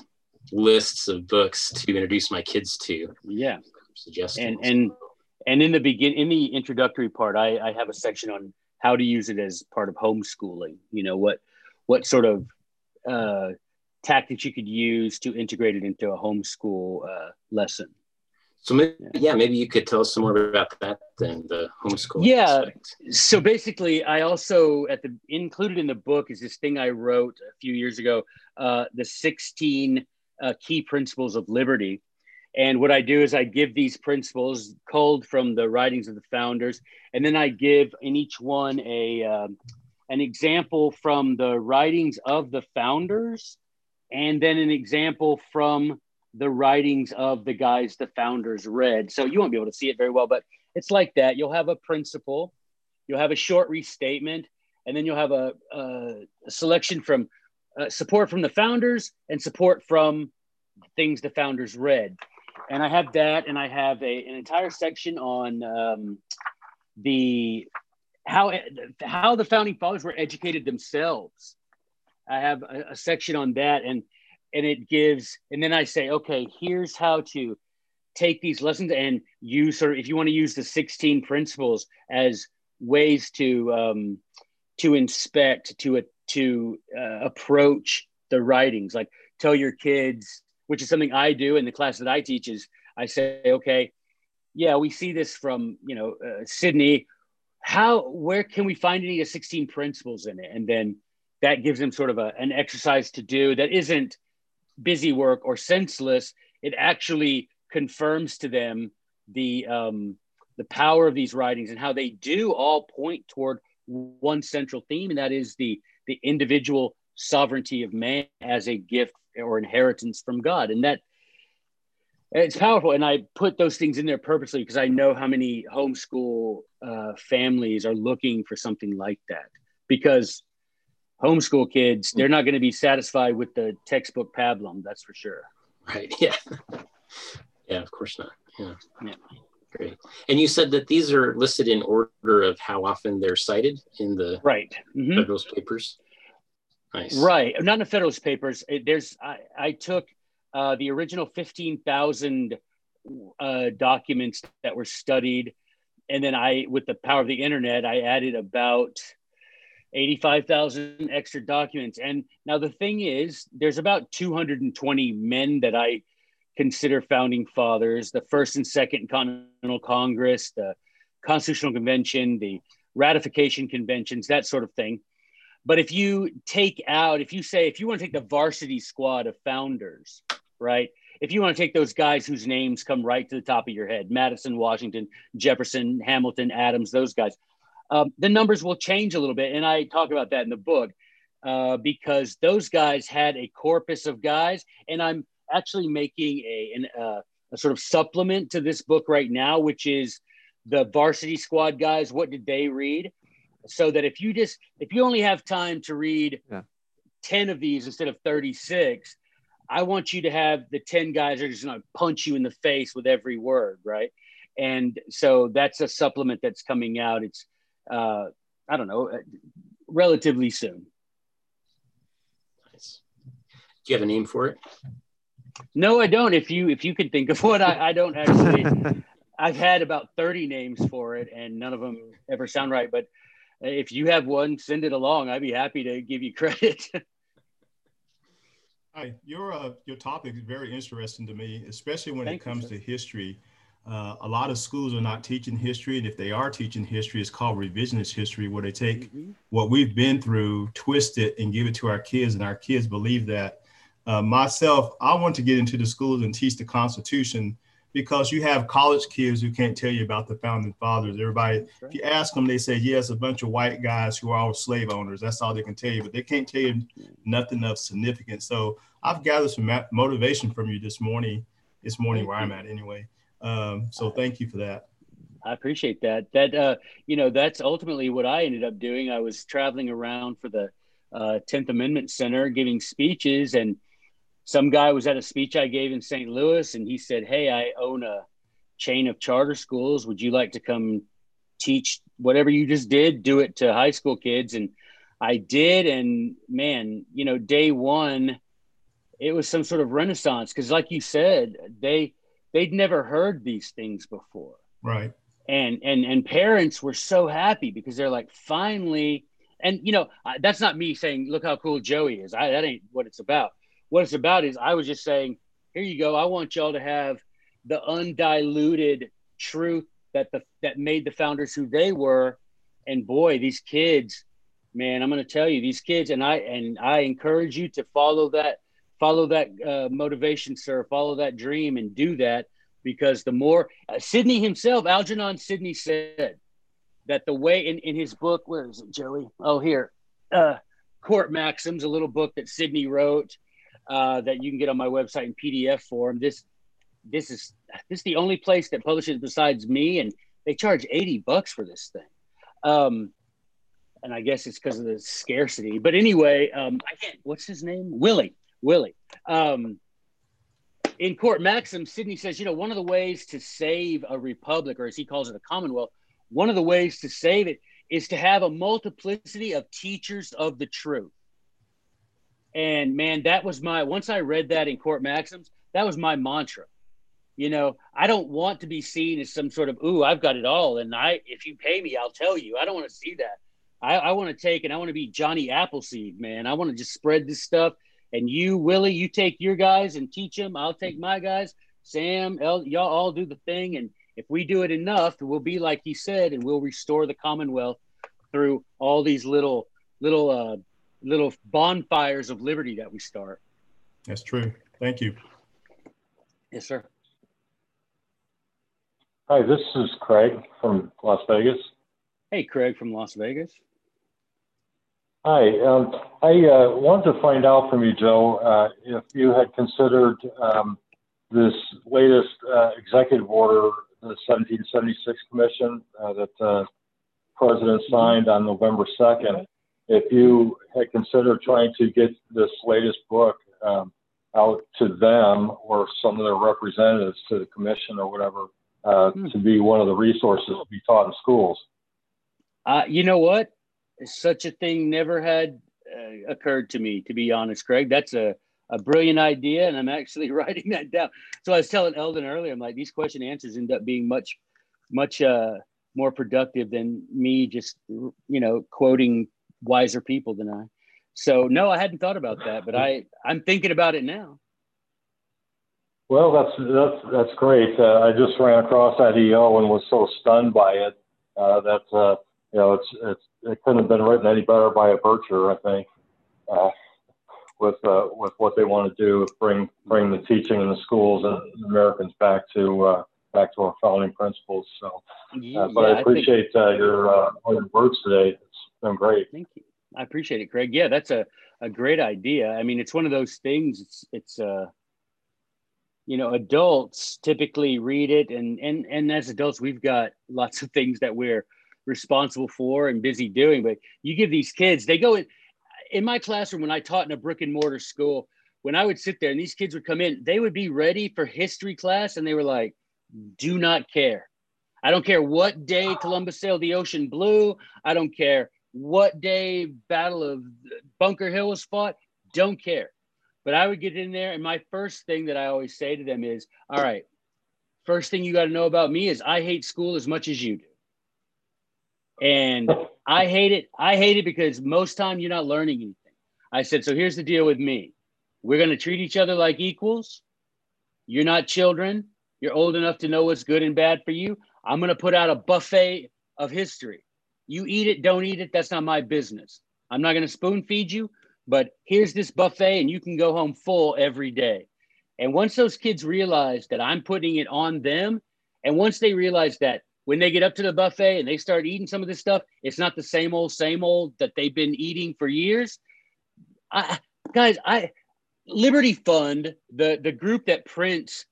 lists of books to introduce my kids to. Yeah. Suggestions. And and and in the begin in the introductory part I, I have a section on how to use it as part of homeschooling you know what what sort of uh, tactics you could use to integrate it into a homeschool uh, lesson so maybe, yeah. maybe you could tell us some more about that then the homeschool yeah. aspect. so basically i also at the included in the book is this thing i wrote a few years ago uh, the 16 uh, key principles of liberty. And what I do is I give these principles culled from the writings of the founders, and then I give in each one a um, an example from the writings of the founders, and then an example from the writings of the guys the founders read. So you won't be able to see it very well, but it's like that. You'll have a principle, you'll have a short restatement, and then you'll have a, a, selection from uh, support from the founders and support from things the founders read and I have that, and I have a, an entire section on um, the how how the founding fathers were educated themselves. I have a, a section on that, and and it gives, and then I say, okay, here's how to take these lessons and use, or if you want to use the 16 principles as ways to um, to inspect, to to uh, approach the writings, like tell your kids which is something I do in the class that I teach is I say, okay, yeah, we see this from, you know, uh, Sidney, how, where can we find any of the 16 principles in it? And then that gives them sort of a, an exercise to do that isn't busy work or senseless. It actually confirms to them the, um, the power of these writings and how they do all point toward one central theme, and that is the, the individual sovereignty of man as a gift or inheritance from God. And that it's powerful. And I put those things in there purposely because I know how many homeschool uh, families are looking for something like that. Because homeschool kids, they're not going to be satisfied with the textbook pablum, that's for sure. Right. [laughs] Yeah. Yeah, of course not. Yeah. yeah. Great. And you said that these are listed in order of how often they're cited in the right mm-hmm. Federalist Papers. Nice. Right. Not in the Federalist Papers. There's I, I took uh, the original fifteen thousand uh, documents that were studied, and then I, with the power of the internet, I added about eighty-five thousand extra documents. And now the thing is, there's about two hundred and twenty men that I consider founding fathers: the first and second Continental Congress, the Constitutional Convention, the ratification conventions, that sort of thing. But if you take out, if you say, if you want to take the varsity squad of founders, right? If you want to take those guys whose names come right to the top of your head, Madison, Washington, Jefferson, Hamilton, Adams, those guys, um, the numbers will change a little bit. And I talk about that in the book uh, because those guys had a corpus of guys. And I'm actually making a, an, uh, a sort of supplement to this book right now, which is the varsity squad guys. What did they read? so that if you just if you only have time to read yeah. 10 of these instead of 36 i want you to have the 10 guys are just going to punch you in the face with every word right and so that's a supplement that's coming out it's uh i don't know uh, relatively soon nice do you have a name for it no i don't if you if you could think of one i, I don't actually [laughs] i've had about 30 names for it and none of them ever sound right but if you have one, send it along. I'd be happy to give you credit. [laughs] Hi, your uh, your topic is very interesting to me, especially when Thank it comes you, to history. Uh, a lot of schools are not teaching history, and if they are teaching history, it's called revisionist history, where they take mm-hmm. what we've been through, twist it, and give it to our kids, and our kids believe that. Uh, myself, I want to get into the schools and teach the Constitution because you have college kids who can't tell you about the founding fathers. Everybody, right. if you ask them, they say, yes, a bunch of white guys who are all slave owners. That's all they can tell you, but they can't tell you nothing of significance. So I've gathered some motivation from you this morning, this morning where I'm at anyway. Um, so thank you for that. I appreciate that. That uh, you know, that's ultimately what I ended up doing. I was traveling around for the uh, 10th Amendment Center giving speeches, and some guy was at a speech I gave in St. Louis, and he said, "Hey, I own a chain of charter schools. Would you like to come teach whatever you just did? Do it to high school kids." And I did, and man, you know, day one, it was some sort of renaissance because, like you said, they they'd never heard these things before. Right. And and and parents were so happy because they're like, finally. And you know, that's not me saying, "Look how cool Joey is." I, that ain't what it's about. What it's about is I was just saying, "Here you go. I want y'all to have the undiluted truth that the that made the founders who they were." And boy, these kids, man, I'm going to tell you, these kids, and I and I encourage you to follow that follow that uh, motivation, sir. Follow that dream and do that because the more uh, Sidney himself, Algernon Sidney said that the way in, in his book, where is it, Joey? Oh, here, uh, Court Maxims, a little book that Sidney wrote uh, that you can get on my website in PDF form. This this is this is the only place that publishes besides me, and they charge eighty bucks for this thing. Um, and I guess it's because of the scarcity. But anyway, um, I can't. What's his name? Willie. Willie. Um, in court maxim, Sidney says, you know, one of the ways to save a republic, or as he calls it, a commonwealth, one of the ways to save it is to have a multiplicity of teachers of the truth. And man, that was my, once I read that in court maxims, that was my mantra. You know, I don't want to be seen as some sort of, ooh, I've got it all. And I, if you pay me, I'll tell you. I don't want to see that. I, I want to take and I want to be Johnny Appleseed, man. I want to just spread this stuff and you, Willie, you take your guys and teach them. I'll take my guys. Sam, El, y'all all do the thing. And if we do it enough, we'll be like he said, and we'll restore the Commonwealth through all these little, little, uh, little bonfires of liberty that we start. That's true. Thank you. Yes, sir. Hi, this is Craig from Las Vegas. Hey, Craig from Las Vegas. Hi. Um, I uh, wanted to find out from you, Joe, uh, if you had considered um, this latest uh, executive order, the 1776 Commission uh, that the uh, President signed on November 2nd, if you had considered trying to get this latest book um, out to them or some of their representatives to the commission or whatever uh, hmm. to be one of the resources to be taught in schools. you know what? Such a thing never had uh, occurred to me, to be honest, Craig. That's a, a brilliant idea, and I'm actually [laughs] writing that down. So I was telling Eldon earlier, I'm like, these question answers end up being much, much uh, more productive than me just, you know, quoting wiser people than I. So no, I hadn't thought about that, but I I'm thinking about it now. Well, that's that's that's great. Uh, I just ran across that EO and was so stunned by it uh, that uh, you know, it's it's it couldn't have been written any better by a Bircher, I think, uh, with uh, with what they want to do, bring bring the teaching in the schools and Americans back to uh, back to our founding principles. So, uh, but I appreciate I think, uh, your uh, your words today. It's been great. Thank you. I appreciate it, Craig. Yeah, that's a, a great idea. I mean, it's one of those things. It's it's uh, you know, adults typically read it, and and and as adults, we've got lots of things that we're responsible for and busy doing. But you give these kids, they go in, in my classroom when I taught in a brick and mortar school, when I would sit there and these kids would come in, they would be ready for history class and they were like, do not care. I don't care what day Columbus sailed the ocean blue. I don't care what day Battle of Bunker Hill was fought. Don't care. But I would get in there, and my first thing that I always say to them is, All right, first thing you got to know about me is I hate school as much as you do. And I hate it. I hate it because most time you're not learning anything. I said, so here's the deal with me. We're going to treat each other like equals. You're not children. You're old enough to know what's good and bad for you. I'm going to put out a buffet of history. You eat it, don't eat it. That's not my business. I'm not going to spoon feed you, but here's this buffet and you can go home full every day. And once those kids realize that I'm putting it on them, and once they realize that when they get up to the buffet and they start eating some of this stuff, it's not the same old, same old that they've been eating for years. I, guys, I Liberty Fund, the the group that prints,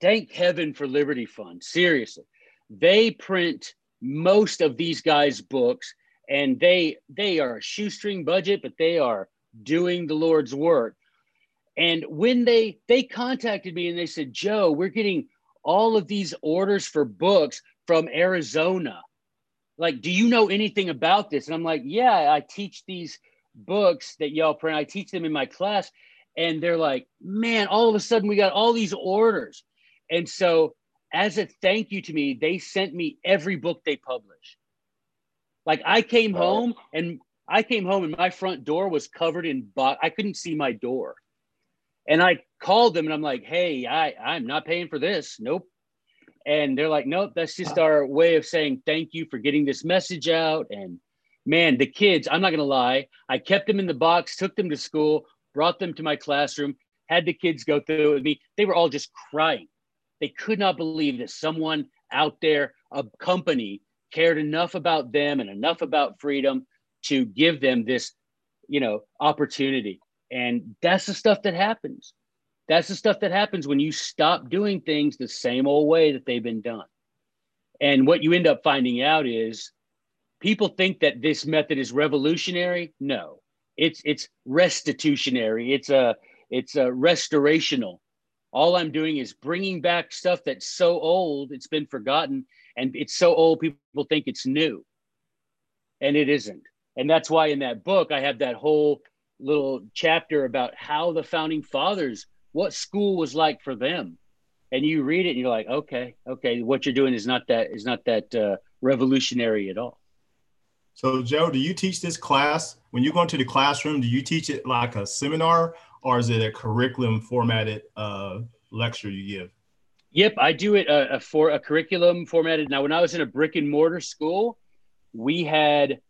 thank heaven for Liberty Fund. Seriously, they print most of these guys' books, and they they are a shoestring budget, but they are doing the Lord's work. And when they they contacted me and they said, Joe, we're getting all of these orders for books from Arizona. Like, do you know anything about this? And I'm like, yeah, I teach these books that y'all print. I teach them in my class. And they're like, man, all of a sudden we got all these orders. And so, as a thank you to me, they sent me every book they publish. Like, I came home and I came home and my front door was covered in box. I couldn't see my door. And I called them and I'm like, hey, I, I'm not paying for this. Nope. And they're like, nope, that's just our way of saying thank you for getting this message out. And man, the kids, I'm not going to lie, I kept them in the box, took them to school, brought them to my classroom, had the kids go through it with me. They were all just crying. They could not believe that someone out there, a company, cared enough about them and enough about freedom to give them this, you know, opportunity. And that's the stuff that happens. That's the stuff that happens when you stop doing things the same old way that they've been done. And what you end up finding out is people think that this method is revolutionary. No, it's it's restitutionary. It's a it's a restorational. All I'm doing is bringing back stuff that's so old it's been forgotten, and it's so old people think it's new, and it isn't. And that's why in that book I have that whole little chapter about how the founding fathers what school was like for them? And you read it and you're like okay okay what you're doing is not that is not that uh, revolutionary at all. So joe do you teach this class? When you go into the classroom do you teach it like a seminar or is it a curriculum formatted uh, lecture you give? Yep i do it uh, for a curriculum formatted. Now when i was in a brick and mortar school we had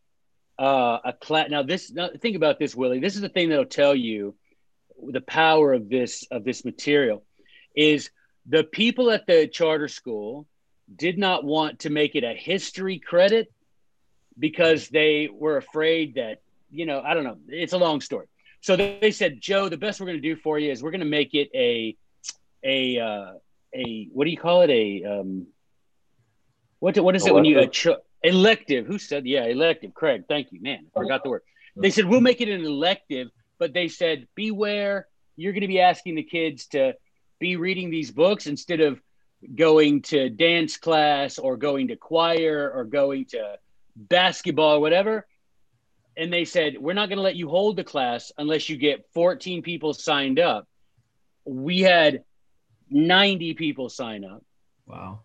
uh, a class now this now think about this willie. This is the thing that'll tell you the power of this of this material is the people at the charter school did not want to make it a history credit because they were afraid that you know i don't know it's a long story. So they said joe the best we're going to do for you is we're going to make it a a uh, a what do you call it? A um what what is it when you a ch- elective who said yeah elective craig thank you man i forgot the word. They said we'll make it an elective but they said, beware, you're going to be asking the kids to be reading these books instead of going to dance class or going to choir or going to basketball or whatever. And they said, we're not going to let you hold the class unless you get 14 people signed up. We had 90 people sign up. Wow.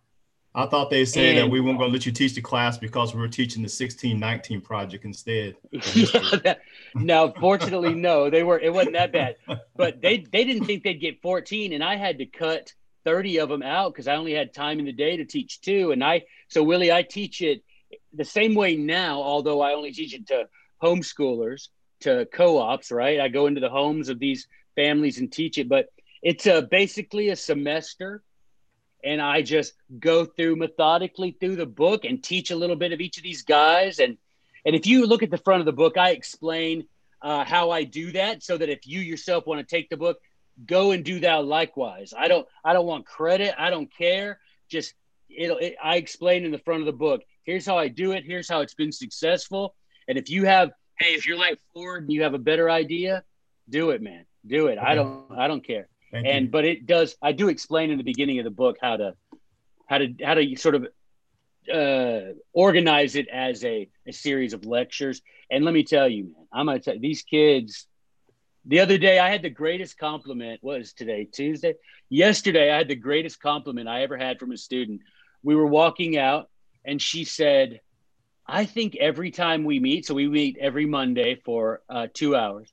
I thought they said and, that we weren't going to let you teach the class because we were teaching the 1619 project instead. [laughs] now, fortunately, no, they were. It wasn't that bad, but they they didn't think they'd get 14, and I had to cut 30 of them out because I only had time in the day to teach two. And I so Willie, I teach it the same way now, although I only teach it to homeschoolers, to co-ops. Right, I go into the homes of these families and teach it, but it's a basically a semester and I just go through methodically through the book and teach a little bit of each of these guys. And and if you look at the front of the book, I explain uh, how I do that, so that if you yourself want to take the book, go and do that likewise. I don't I don't want credit. I don't care. Just it'll it, I explain in the front of the book. Here's how I do it. Here's how it's been successful. And if you have, hey, if you're like Ford and you have a better idea, do it, man. Do it. I don't I don't care. Thank and you. but it does. I do explain in the beginning of the book how to how to how to sort of uh, organize it as a, a series of lectures. And let me tell you, man, I'm gonna tell these kids. The other day, I had the greatest compliment. Was today Tuesday? Yesterday, I had the greatest compliment I ever had from a student. We were walking out, and she said, "I think every time we meet, so we meet every Monday for uh, two hours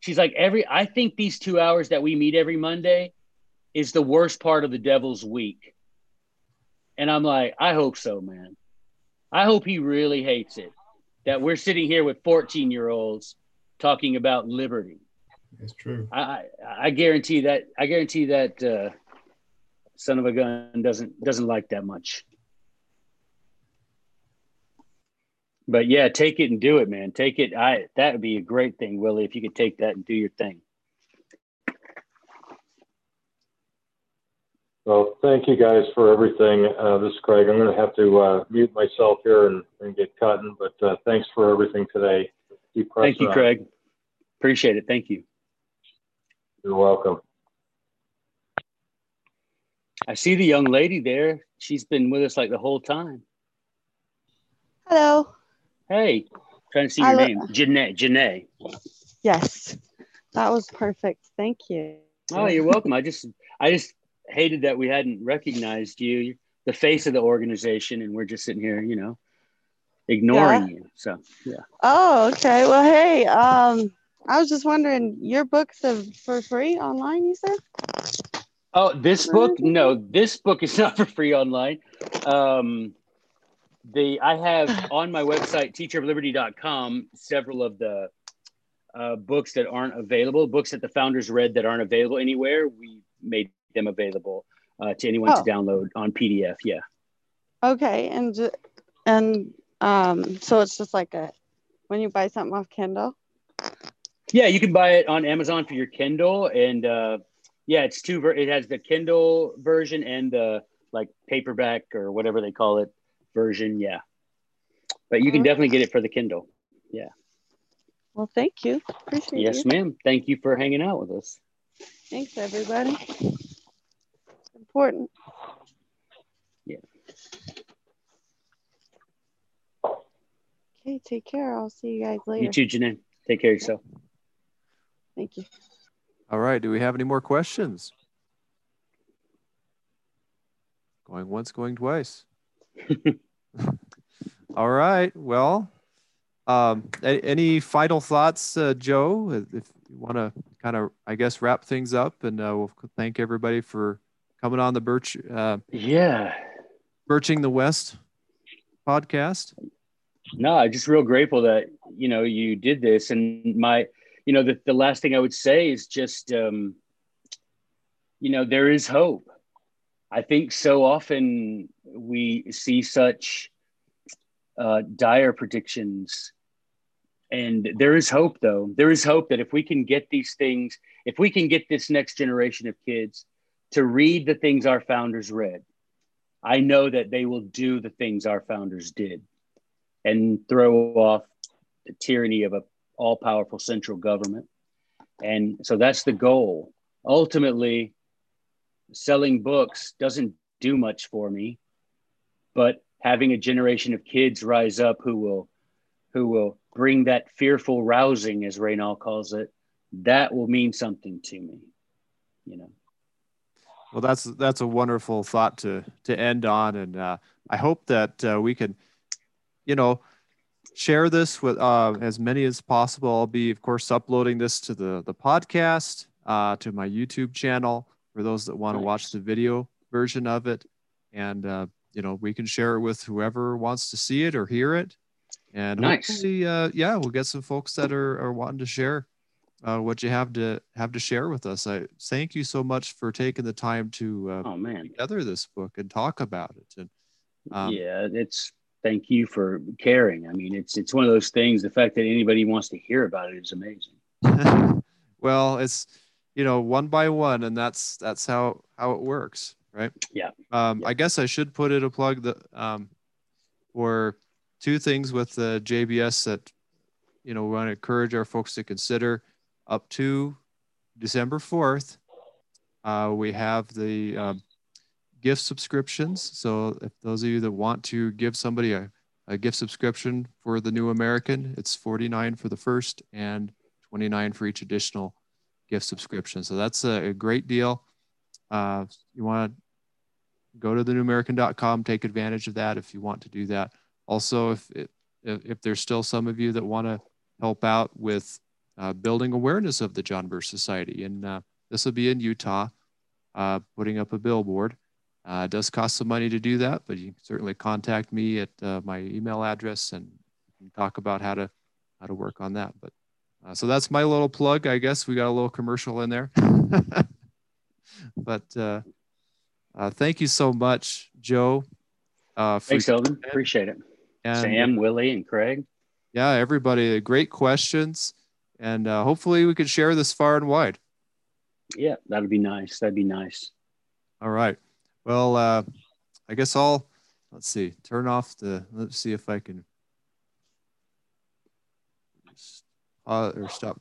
she's like every i think these two hours that we meet every monday is the worst part of the devil's week And I'm like, I hope so, man. I hope he really hates it that we're sitting here with 14 year olds talking about liberty. It's true. I, I guarantee that I guarantee that uh, son of a gun doesn't doesn't like that much. But yeah, take it and do it, man. Take it. I that would be a great thing, Willie, if you could take that and do your thing. Well, thank you guys for everything. Uh, this is Craig. I'm going to have to uh, mute myself here and, and get cutting, but uh, thanks for everything today. Thank you, on. Craig. Appreciate it. Thank you. You're welcome. I see the young lady there. She's been with us like the whole time. Hello. Hey, trying to see your name. Janae. Janae. Yes, that was perfect. Thank you. Oh, you're welcome. I just, I just hated that we hadn't recognized you, the face of the organization, and we're just sitting here, you know, ignoring yeah. you. So yeah. Oh, okay. Well, hey, um, I was just wondering, your books are for free online, you said? Oh, this book? No, this book is [laughs] not for free online. Um, the I have [laughs] on my website, teacherofliberty.com, several of the uh, books that aren't available, books that the founders read that aren't available anywhere. We made them available uh, to anyone oh. to download on PDF. Yeah. Okay, and and um, so it's just like a when you buy something off Kindle. Yeah, you can buy it on Amazon for your Kindle, and uh, yeah, it's two. Ver- it has the Kindle version and the like paperback or whatever they call it version. Yeah, but you can okay. definitely get it for the Kindle. Yeah. Well, thank you. Appreciate it. yes, you. ma'am. Thank you for hanging out with us. Thanks, everybody important. Yeah. Okay, take care. I'll see you guys later. You too, Janine. Take care of yourself. Thank you. All right. Do we have any more questions? Going once, going twice. [laughs] [laughs] All right. Well, um, any final thoughts, uh, Joe? If you want to kind of, I guess, wrap things up, and uh, we'll thank everybody for coming on the Birch. Uh, yeah. Birching the West podcast. No, I'm just real grateful that, you know, you did this. And my, you know, the, the last thing I would say is just, um, you know, there is hope. I think so often we see such uh, dire predictions. And there is hope, though. There is hope that if we can get these things, if we can get this next generation of kids to read the things our founders read, I know that they will do the things our founders did and throw off the tyranny of a all powerful central government. And so that's the goal. Ultimately, selling books doesn't do much for me, but having a generation of kids rise up who will who will bring that fearful rousing as Raynal calls it, that will mean something to me, you know. Well, that's that's a wonderful thought to to end on, and uh, I hope that uh, we can, you know, share this with uh, as many as possible. I'll be, of course, uploading this to the the podcast, uh, to my YouTube channel for those that want to watch the video version of it, and uh, you know, we can share it with whoever wants to see it or hear it. And nice. uh, yeah, we'll get some folks that are, are wanting to share uh, what you have to have to share with us. I thank you so much for taking the time to uh, oh man together this book and talk about it. And um, yeah, it's thank you for caring. I mean, it's it's one of those things. The fact that anybody wants to hear about it is amazing. [laughs] well, it's you know one by one, and that's that's how how it works, right? Yeah. Um, yeah. I guess I should put it a plug that um, for two things with the JBS that you know we want to encourage our folks to consider up to December 4th, uh, we have the um, gift subscriptions. So if those of you that want to give somebody a, a gift subscription for the New American, it's 49 for the first and 29 for each additional gift subscription. So that's a, a great deal. Uh, you want to go to thenewamerican.com, take advantage of that if you want to do that. Also, if, if, if there's still some of you that want to help out with uh, building awareness of the John Birch Society. And uh, this will be in Utah, uh, putting up a billboard. Uh, it does cost some money to do that, but you can certainly contact me at uh, my email address and talk about how to how to work on that. But uh, so that's my little plug. I guess we got a little commercial in there. [laughs] but uh, uh, thank you so much, Joe. Uh, Thanks, Eldon. Appreciate it. And, Sam, Willie, and Craig. Yeah, everybody, great questions. And uh, hopefully we could share this far and wide. Yeah, that'd be nice. That'd be nice. All right. Well, uh, I guess I'll, let's see, turn off the, let's see if I can uh, or stop